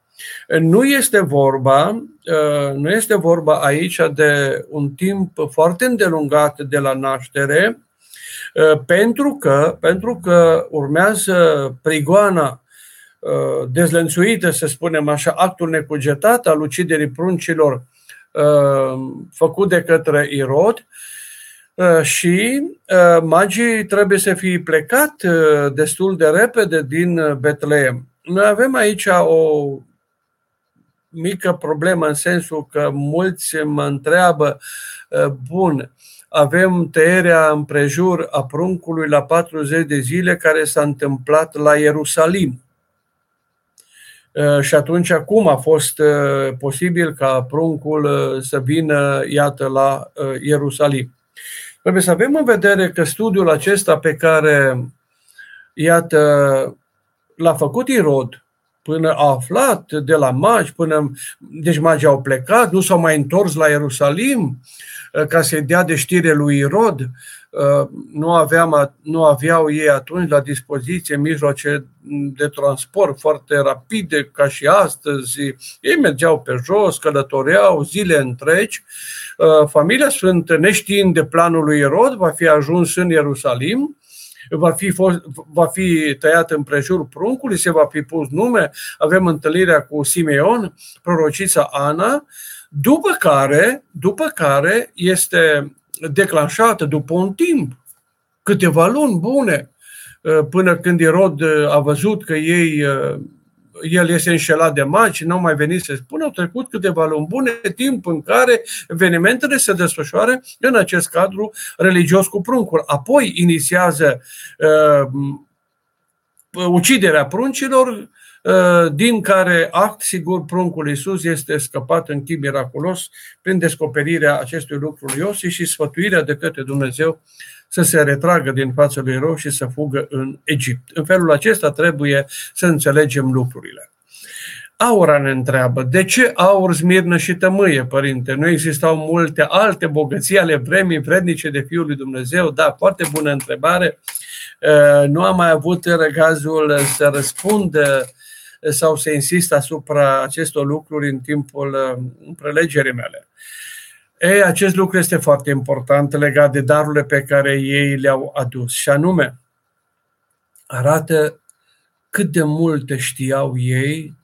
Nu este vorba, uh, nu este vorba aici de un timp foarte îndelungat de la naștere, uh, pentru că, pentru că urmează prigoana dezlănțuită, să spunem așa, actul necugetat al uciderii pruncilor Uh, făcut de către Irod uh, și uh, magii trebuie să fie plecat destul de repede din Betleem. Noi avem aici o mică problemă în sensul că mulți mă întreabă, bun, avem tăierea împrejur a pruncului la 40 de zile care s-a întâmplat la Ierusalim. Uh, și atunci cum a fost uh, posibil ca pruncul uh, să vină, iată, la Ierusalim. Trebuie să avem în vedere că studiul acesta pe care, iată, l-a făcut Irod, până a aflat de la magi, până, deci magii au plecat, nu s-au mai întors la Ierusalim ca să-i dea de știre lui Irod, Uh, nu, aveam, nu aveau ei atunci la dispoziție mijloace de transport foarte rapide ca și astăzi. Ei mergeau pe jos, călătoreau zile întregi. Uh, familia Sfântă, neștiind de planul lui Erod, va fi ajuns în Ierusalim, va fi, fost, va fi tăiat împrejur pruncului, se va fi pus nume, avem întâlnirea cu Simeon, prorocița Ana, după care, după care este declanșată după un timp, câteva luni bune, uh, până când Irod uh, a văzut că ei uh, el este înșelat de magi, nu au mai venit să spună, au trecut câteva luni bune, timp în care evenimentele se desfășoară în acest cadru religios cu pruncul. Apoi inițiază uh, uciderea pruncilor, uh, din care act, sigur, pruncul Iisus este scăpat în timp miraculos prin descoperirea acestui lucru lui Iosif și sfătuirea de către Dumnezeu să se retragă din fața lui rău și să fugă în Egipt. În felul acesta trebuie să înțelegem lucrurile. Aura ne întreabă, de ce aur, smirnă și tămâie, părinte? Nu existau multe alte bogății ale vremii vrednice de Fiul lui Dumnezeu? Da, foarte bună întrebare. Uh, nu am mai avut regazul să răspund sau să insist asupra acestor lucruri în timpul uh, prelegerii mele. Ei, acest lucru este foarte important legat de darurile pe care ei le-au adus și anume arată cât de multe știau ei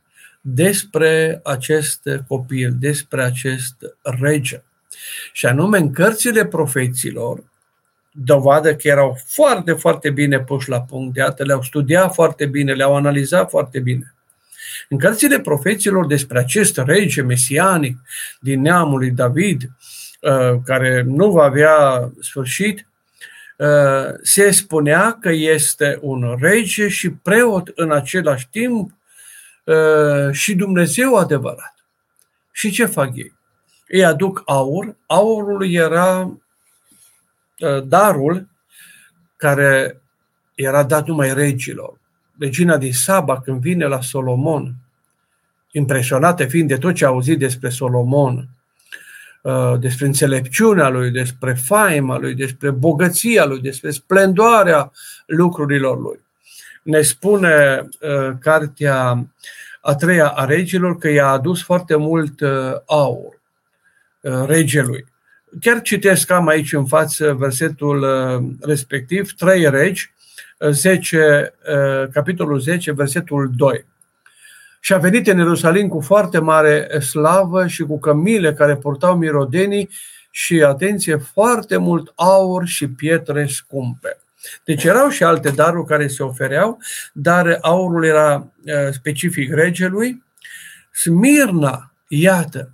despre acest copil, despre acest rege. Și anume în cărțile profeților, dovadă că erau foarte, foarte bine puși la punct, de atât le-au studiat foarte bine, le-au analizat foarte bine. În cărțile profeților despre acest rege mesianic din neamul lui David, uh, care nu va avea sfârșit, uh, se spunea că este un rege și preot în același timp uh, și Dumnezeu adevărat. Și ce fac ei? Ei aduc aur. Aurul era darul care era dat numai regilor regina din Saba, când vine la Solomon, impresionată fiind de tot ce a auzit despre Solomon, uh, despre înțelepciunea lui, despre faima lui, despre bogăția lui, despre splendoarea lucrurilor lui. Ne spune uh, cartea a treia a regilor că i-a adus foarte mult uh, aur regelui. Chiar citesc am aici în față versetul respectiv, trei regi, 10, uh, capitolul 10, versetul 2. Și a venit în Ierusalim cu foarte mare slavă și cu cămile care purtau mirodenii și, atenție, foarte mult aur și pietre scumpe. Deci erau și alte daruri care se ofereau, dar aurul era uh, specific regelui. Smirna, iată,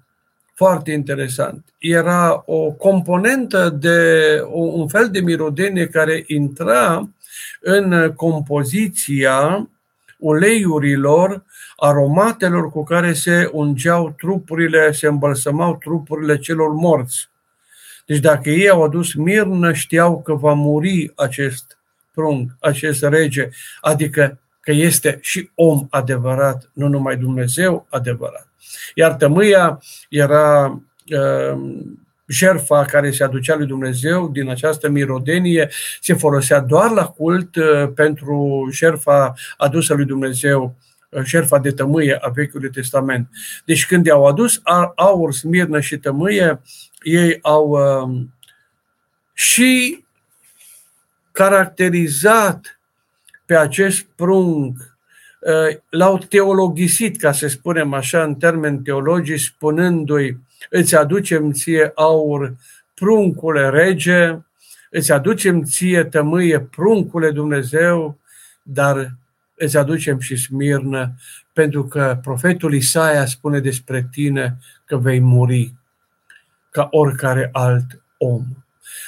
foarte interesant, era o componentă de un fel de mirodenie care intra în compoziția uleiurilor, aromatelor cu care se ungeau trupurile, se îmbălsămau trupurile celor morți. Deci dacă ei au adus mirnă, știau că va muri acest prunc, acest rege, adică că este și om adevărat, nu numai Dumnezeu adevărat. Iar tămâia era uh, jerfa care se aducea lui Dumnezeu din această mirodenie se folosea doar la cult uh, pentru jerfa adusă lui Dumnezeu, uh, jerfa de tămâie a Vechiului Testament. Deci când i-au adus aur, smirnă și tămâie, ei au uh, și caracterizat pe acest prunc l-au teologisit, ca să spunem așa, în termeni teologici, spunându-i îți aducem ție aur, pruncule rege, îți aducem ție tămâie, pruncule Dumnezeu, dar îți aducem și smirnă, pentru că profetul Isaia spune despre tine că vei muri ca oricare alt om.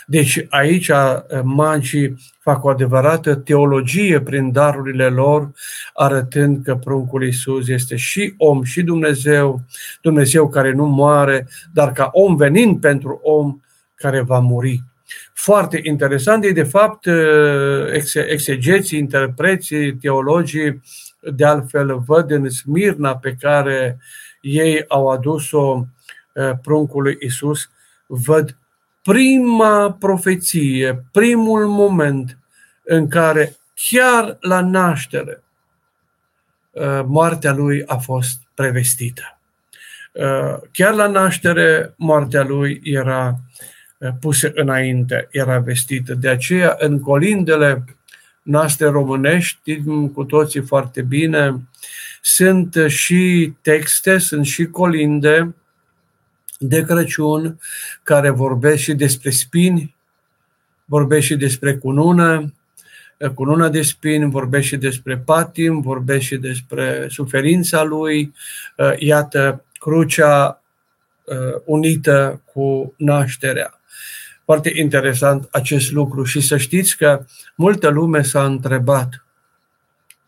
Deci aici uh, magii fac o adevărată teologie prin darurile lor, arătând că pruncul Iisus este și om și Dumnezeu, Dumnezeu care nu moare, dar ca om venind pentru om care va muri. Foarte interesant e de fapt uh, exegeții, interpreții, teologii, de altfel văd în Smirna pe care ei au adus-o uh, pruncului Iisus, văd prima profeție, primul moment în care chiar la naștere uh, moartea lui a fost prevestită. Uh, chiar la naștere moartea lui era uh, pusă înainte, era vestită. De aceea în colindele noastre românești, știm cu toții foarte bine, sunt și texte, sunt și colinde de Crăciun, care vorbesc și despre spini, vorbesc și despre cunună, cununa de spini, vorbește despre patim, vorbește despre suferința lui. Iată, crucea unită cu nașterea. Foarte interesant acest lucru și să știți că multă lume s-a întrebat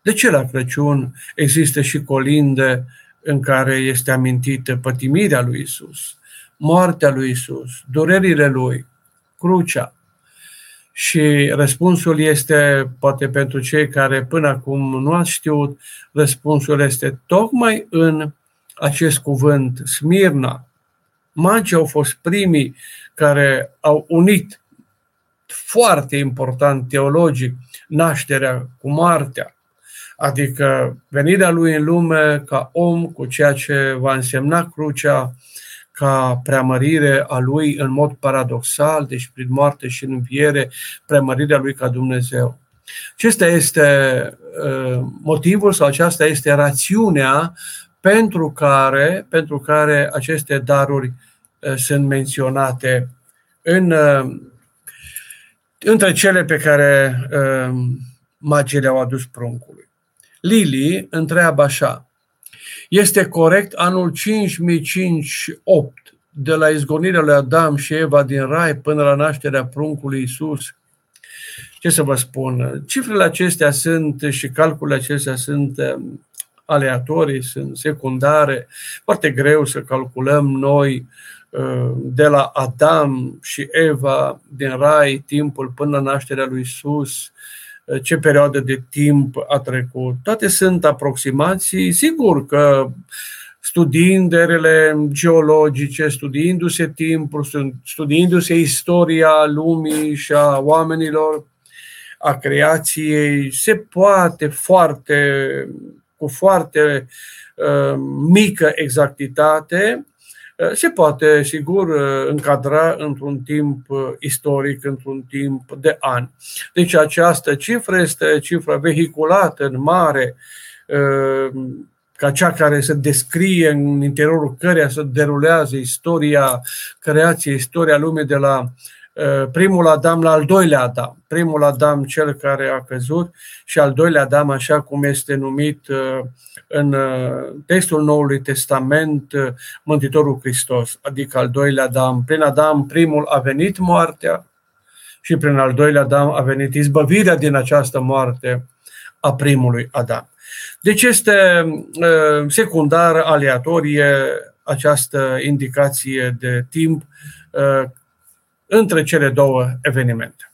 de ce la Crăciun există și colinde în care este amintită pătimirea lui Isus, moartea lui Isus, durerile lui, crucea. Și răspunsul este, poate pentru cei care până acum nu ați știut, răspunsul este tocmai în acest cuvânt, Smirna. Magii au fost primii care au unit foarte important teologic nașterea cu moartea, adică venirea lui în lume ca om cu ceea ce va însemna crucea ca preamărire a lui în mod paradoxal, deci prin moarte și înviere, preamărirea lui ca Dumnezeu. Acesta este uh, motivul sau aceasta este rațiunea pentru care, pentru care aceste daruri uh, sunt menționate în, uh, între cele pe care magii le-au adus pruncului. Lili întreabă așa, este corect anul 5058 de la izgonirea lui Adam și Eva din Rai până la nașterea pruncului Isus? Ce să vă spun? Cifrele acestea sunt și calculele acestea sunt um, aleatorii, sunt secundare, foarte greu să calculăm noi uh, de la Adam și Eva din Rai timpul până la nașterea lui Isus, ce perioadă de timp a trecut. Toate sunt aproximații. Sigur că studiind erele geologice, studiindu-se timpul, studiindu-se istoria lumii și a oamenilor, a creației, se poate foarte, cu foarte uh, mică exactitate Eh, se poate, sigur, eh, încadra într-un timp eh, istoric, într-un timp de ani. Deci această cifră este cifra vehiculată în mare, ca cea care se descrie în interiorul căreia se derulează istoria creației, istoria lumii de la primul Adam la al doilea Adam. Primul Adam, cel care a căzut, și al doilea Adam, așa cum este numit în uh, textul Noului Testament uh, Mântuitorul Hristos, adică al doilea Adam. Prin Adam primul a venit moartea și prin al doilea Adam a venit izbăvirea din această moarte a primului Adam. Deci este uh, secundar, aleatorie această indicație de timp între cele două evenimente.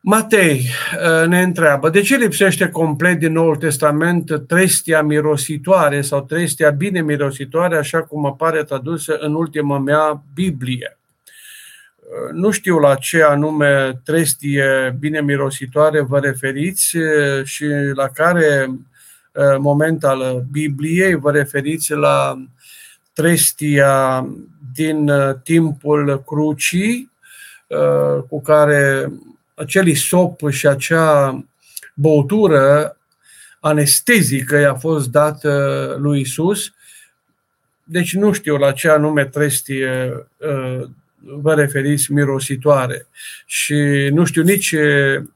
Matei uh, ne întreabă, de ce lipsește complet din Noul Testament trestia mirositoare sau trestia bine mirositoare, așa cum apare tradusă în ultima mea Biblie? Uh, nu știu la ce anume trestie bine mirositoare vă referiți uh, și la care moment al Bibliei vă referiți la trestia din timpul crucii cu care acel isop și acea băutură anestezică i-a fost dată lui Isus. Deci nu știu la ce anume trestie uh, vă referiți mirositoare și nu știu nici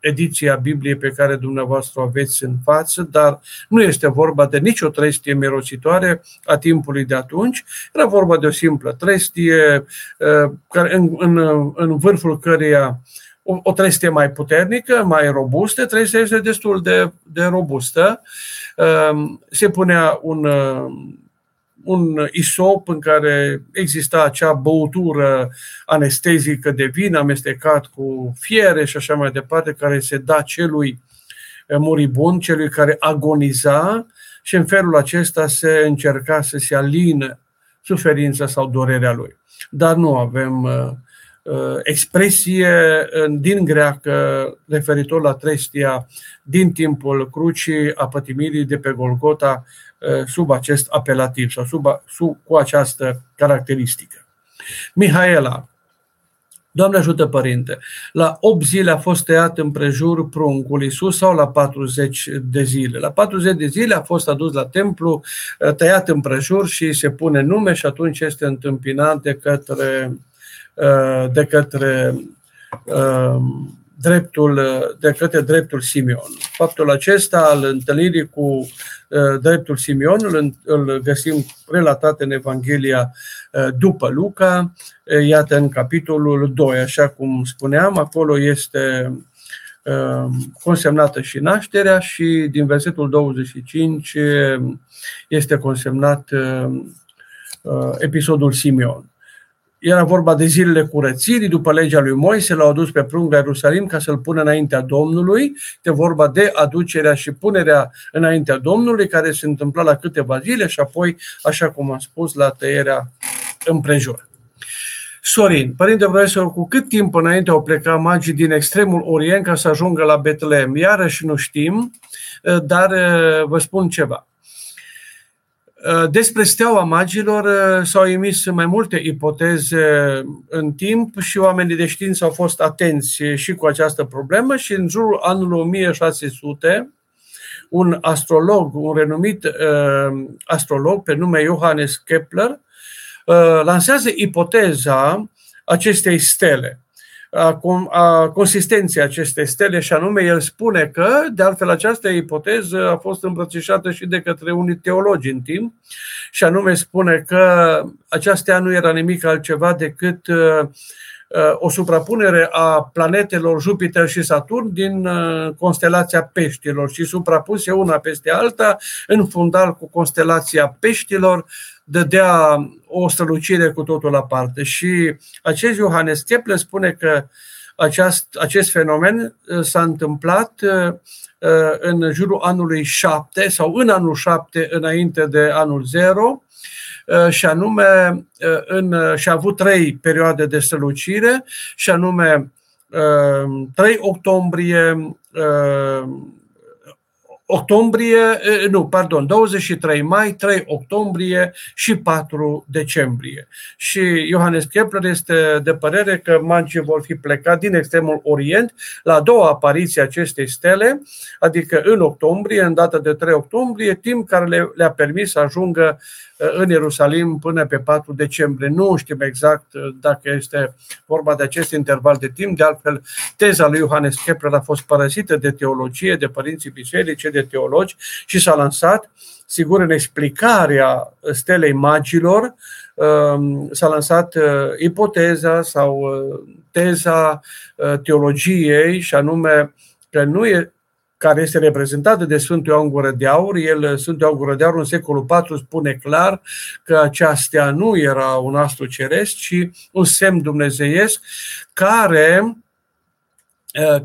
ediția Bibliei pe care dumneavoastră o aveți în față, dar nu este vorba de nicio trestie mirositoare a timpului de atunci, era vorba de o simplă trestie uh, care, în, în, în vârful căreia o, o trestie mai puternică, mai robustă, trestia este destul de, de robustă. Ehm, se punea un, ehm, un isop în care exista acea băutură anestezică de vin amestecat cu fiere și așa mai departe, care se da celui muribund, celui care agoniza și în felul acesta se încerca să se alină suferința sau durerea lui. Dar nu avem uh, Uh, expresie din greacă referitor la trestia din timpul crucii a pătimirii de pe Golgota uh, sub acest apelativ sau sub, sub, cu această caracteristică. Mihaela, Doamne ajută, Părinte, la 8 zile a fost tăiat împrejur pruncul Iisus sau la 40 de zile? La 40 de zile a fost adus la templu, uh, tăiat împrejur și se pune nume și atunci este întâmpinat de către Uh, de către uh, dreptul, de către dreptul Simeon. Faptul acesta al întâlnirii cu uh, dreptul Simeon îl, îl găsim relatat în Evanghelia uh, după Luca, uh, iată în capitolul 2, așa cum spuneam, acolo este consemnată și nașterea și din versetul 25 este consemnat episodul Simeon. Era vorba de zilele curățirii, după legea lui Moise, l-au adus pe prunc la Ierusalim ca să-l pună înaintea Domnului. Este vorba de aducerea și punerea înaintea Domnului, care se întâmpla la câteva zile și apoi, așa cum am spus, la tăierea împrejur. Sorin, părinte profesor, cu cât timp înainte au plecat magii din extremul Orient ca să ajungă la Betlehem? Iarăși nu știm, dar vă spun ceva. Uh, despre steaua magilor uh, s-au emis mai multe ipoteze în timp și oamenii de știință au fost atenți și cu această problemă și în jurul anului 1600 un astrolog, un renumit uh, astrolog pe nume Johannes Kepler, uh, lansează ipoteza acestei stele. a, a consistenței acestei stele și anume el spune că, de altfel, această ipoteză a fost îmbrățișată și de către unii teologi în timp și anume spune că aceasta nu era nimic altceva decât uh, o suprapunere a planetelor Jupiter și Saturn din uh, constelația peștilor și suprapuse una peste alta în fundal cu constelația peștilor dădea o strălucire cu totul aparte. Și acest Johannes Kepler spune că aceast, acest fenomen uh, s-a întâmplat uh, în jurul anului 7 sau în anul 7 înainte de anul 0 Uh, și anume uh, în, uh, și a avut trei perioade de strălucire și anume 3 octombrie, octombrie, nu, pardon, 23 mai, 3 octombrie și 4 decembrie. Și Johannes Kepler este de părere că magii vor fi plecat din extremul Orient la a doua apariție acestei stele, adică în octombrie, în data de 3 octombrie, timp care le, le-a permis să ajungă în Ierusalim până pe 4 decembrie. Nu știm exact uh, dacă este vorba de acest interval de timp. De altfel, teza lui Johannes Kepler a fost părăsită de teologie, de părinții biserici, de teologi și s-a lansat, sigur, în explicarea stelei magilor, um, s-a lansat uh, ipoteza sau uh, teza teologiei și anume că nu e care este reprezentată de Sfântul Ioan Gură de Aur. El, Sfântul Ioan Gură de Aur, în secolul IV, spune clar că aceasta nu era un astru ceresc, ci un semn dumnezeiesc care eh,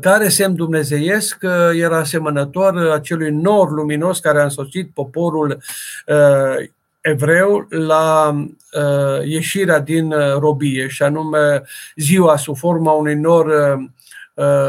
care semn dumnezeiesc eh, era asemănător acelui nor luminos care a însoțit poporul eh, evreu la ieșirea din robie, și anume ziua sub forma unui nor uh,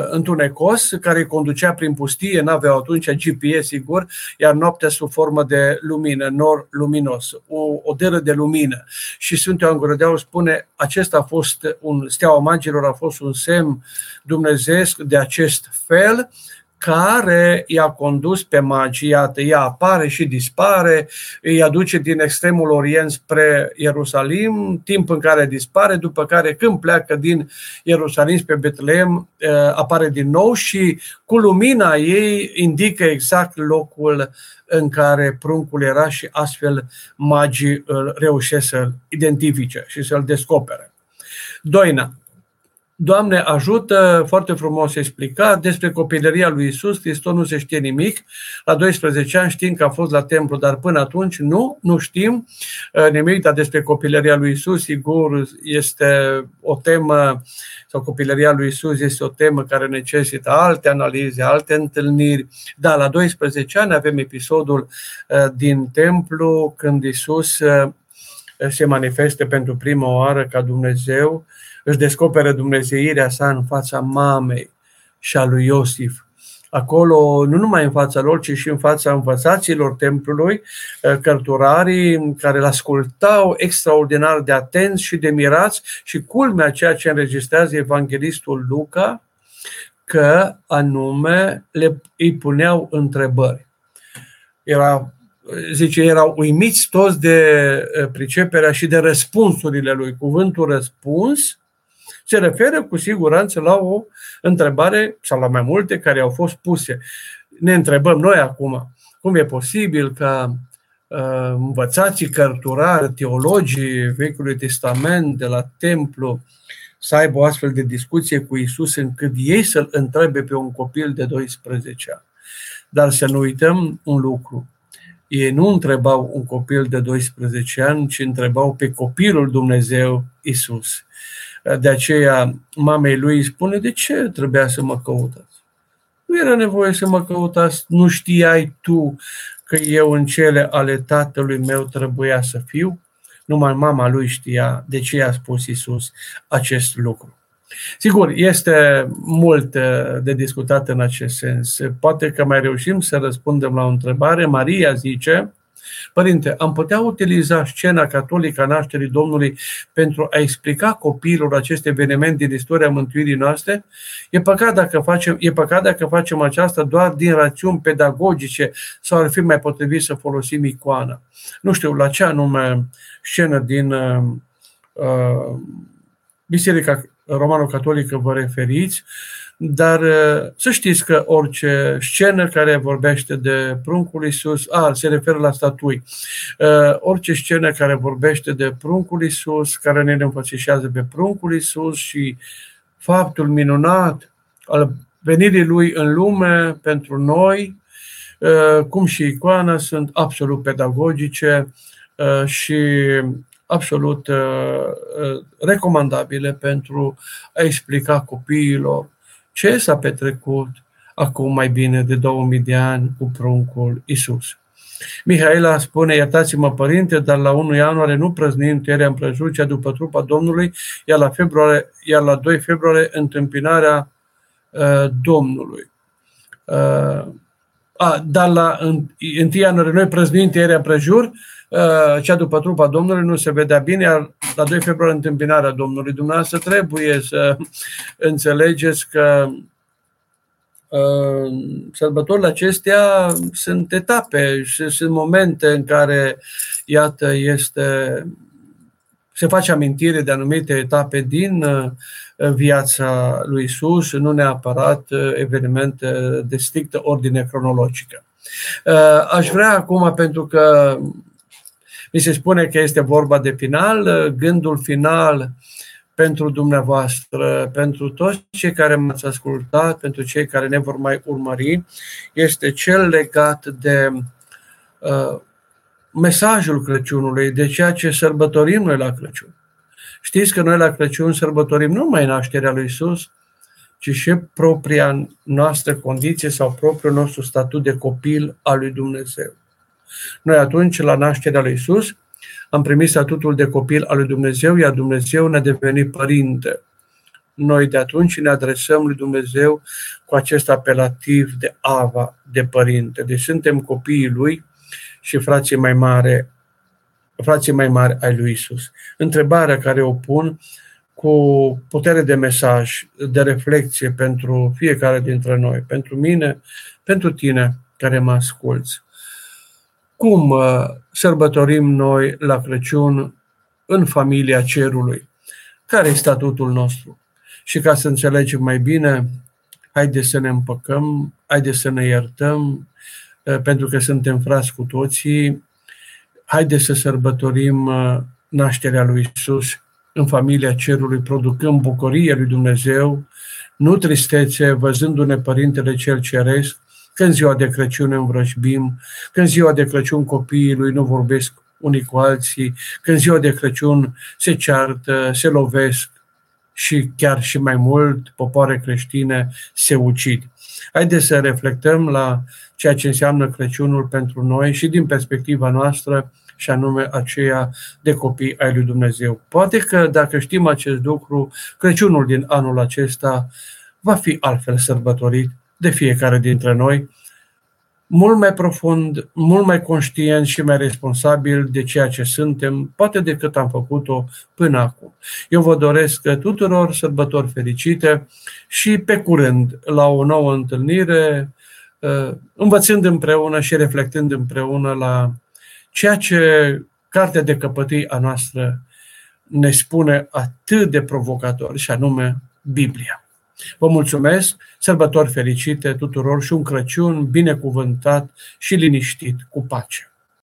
întunecos care îi conducea prin pustie, n-aveau atunci GPS, sigur, iar noaptea sub formă de lumină, nor luminos, o, o deră de lumină. Și Sfântul Ioan Gurădeau spune, acesta a fost un, steaua magilor a fost un semn dumnezeesc de acest fel, care i-a condus pe magi, iată, ea apare și dispare, îi aduce din extremul Orient spre Ierusalim, timp în care dispare, după care când pleacă din Ierusalim spre Betleem, eh, apare din nou și cu lumina ei indică exact locul în care pruncul era și astfel magii îl reușesc să-l identifice și să-l descopere. Doina. Doamne ajută, foarte frumos explicat, despre copilăria lui Isus, Hristos nu se știe nimic. La 12 ani știm că a fost la templu, dar până atunci nu, nu știm uh, nimic, dar despre copilăria lui Isus, sigur, este o temă, sau copilăria lui Isus este o temă care necesită alte analize, alte întâlniri. Da, la 12 ani avem episodul uh, din templu când Isus uh, se manifestă pentru prima oară ca Dumnezeu își descopere dumnezeirea sa în fața mamei și a lui Iosif. Acolo, nu numai în fața lor, ci și în fața învățaților templului, eh, cărturarii care îl ascultau extraordinar de atenți și de mirați și culmea ceea ce înregistrează evanghelistul Luca, că anume le, îi puneau întrebări. Era, zice, erau uimiți toți de eh, priceperea și de răspunsurile lui. Cuvântul răspuns Se referă cu siguranță la o întrebare sau la mai multe care au fost puse. Ne întrebăm noi acum, cum e posibil ca uh, învățații cărturari, teologii Vechiului Testament de la templu să aibă o astfel de discuție cu Isus încât ei să-l întrebe pe un copil de 12 ani. Dar să nu uităm un lucru. Ei nu întrebau un copil de 12 ani, ci întrebau pe copilul Dumnezeu Isus. De aceea mamei lui spune, de ce trebuia să mă căutați? Nu era nevoie să mă căutați, nu știai tu că eu în cele ale tatălui meu trebuia să fiu? Numai mama lui știa de ce i-a spus Isus acest lucru. Sigur, este mult uh, de discutat în acest sens. Poate că mai reușim să răspundem la o întrebare. Maria zice, Părinte, am putea utiliza scena catolică a nașterii Domnului pentru a explica copiilor acest eveniment din istoria mântuirii noastre? E păcat dacă facem, e păcat dacă facem aceasta doar din rațiuni pedagogice sau ar fi mai potrivit să folosim icoana. Nu știu la ce anume scenă din uh, uh Biserica romano-catolică vă referiți, dar uh, să știți că orice scenă care vorbește de pruncul Iisus, a, se referă la statui, uh, orice scenă care vorbește de pruncul Iisus, care ne înfățișează pe pruncul Iisus și faptul minunat al venirii Lui în lume pentru noi, uh, cum și icoana, sunt absolut pedagogice și absolut uh, uh, recomandabile pentru a explica copiilor ce s-a petrecut acum mai bine de 2000 de ani cu pruncul Isus. Mihaela spune, iertați-mă părinte, dar la 1 ianuarie nu prăznim tierea împrejur, cea după trupa Domnului, iar la, februarie, iar la 2 februarie întâmpinarea uh, Domnului. Uh, a, dar la 1 ianuarie noi prăznim tierea împrejur, Uh, cea după trupa Domnului nu se vedea bine, iar la 2 februarie întâmpinarea Domnului. Dumneavoastră trebuie să înțelegeți că uh, sărbătorile acestea sunt etape și sunt momente în care, iată, este, se face amintire de anumite etape din uh, viața lui Isus, nu neapărat evenimente de strictă ordine cronologică. Aș vrea acum, pentru că mi se spune că este vorba de final, gândul final pentru dumneavoastră, pentru toți cei care m-ați ascultat, pentru cei care ne vor mai urmări, este cel legat de uh, mesajul Crăciunului, de ceea ce sărbătorim noi la Crăciun. Știți că noi la Crăciun sărbătorim nu numai nașterea lui Isus, ci și propria noastră condiție sau propriul nostru statut de copil al lui Dumnezeu. Noi atunci, la nașterea lui Isus, am primit statutul de copil al lui Dumnezeu, iar Dumnezeu ne-a devenit părinte. Noi de atunci ne adresăm lui Dumnezeu cu acest apelativ de Ava, de părinte. Deci suntem copiii lui și frații mai mari, frații mai mari ai lui Isus. Întrebarea care o pun cu putere de mesaj, de reflexie pentru fiecare dintre noi, pentru mine, pentru tine care mă asculți cum uh, sărbătorim noi la Crăciun în familia cerului. Care este statutul nostru? Și ca să înțelegem mai bine, haideți să ne împăcăm, haideți să ne iertăm, uh, pentru că suntem frați cu toții, haideți să sărbătorim uh, nașterea lui Isus în familia cerului, producând bucurie lui Dumnezeu, nu tristețe, văzându-ne Părintele Cel Ceresc, când ziua de Crăciun învrăjbim, când ziua de Crăciun copiii lui nu vorbesc unii cu alții, când ziua de Crăciun se ceartă, se lovesc și chiar și mai mult popoare creștine se ucid. Haideți să reflectăm la ceea ce înseamnă Crăciunul pentru noi și din perspectiva noastră, și anume aceea de copii ai lui Dumnezeu. Poate că dacă știm acest lucru, Crăciunul din anul acesta va fi altfel sărbătorit de fiecare dintre noi, mult mai profund, mult mai conștient și mai responsabil de ceea ce suntem, poate decât am făcut-o până acum. Eu vă doresc tuturor sărbători fericite și pe curând la o nouă întâlnire, uh, învățând împreună și reflectând împreună la ceea ce Cartea de Căpătâi a noastră ne spune atât de provocator, și anume Biblia. Vă mulțumesc, sărbători fericite tuturor și un Crăciun binecuvântat și liniștit cu pace.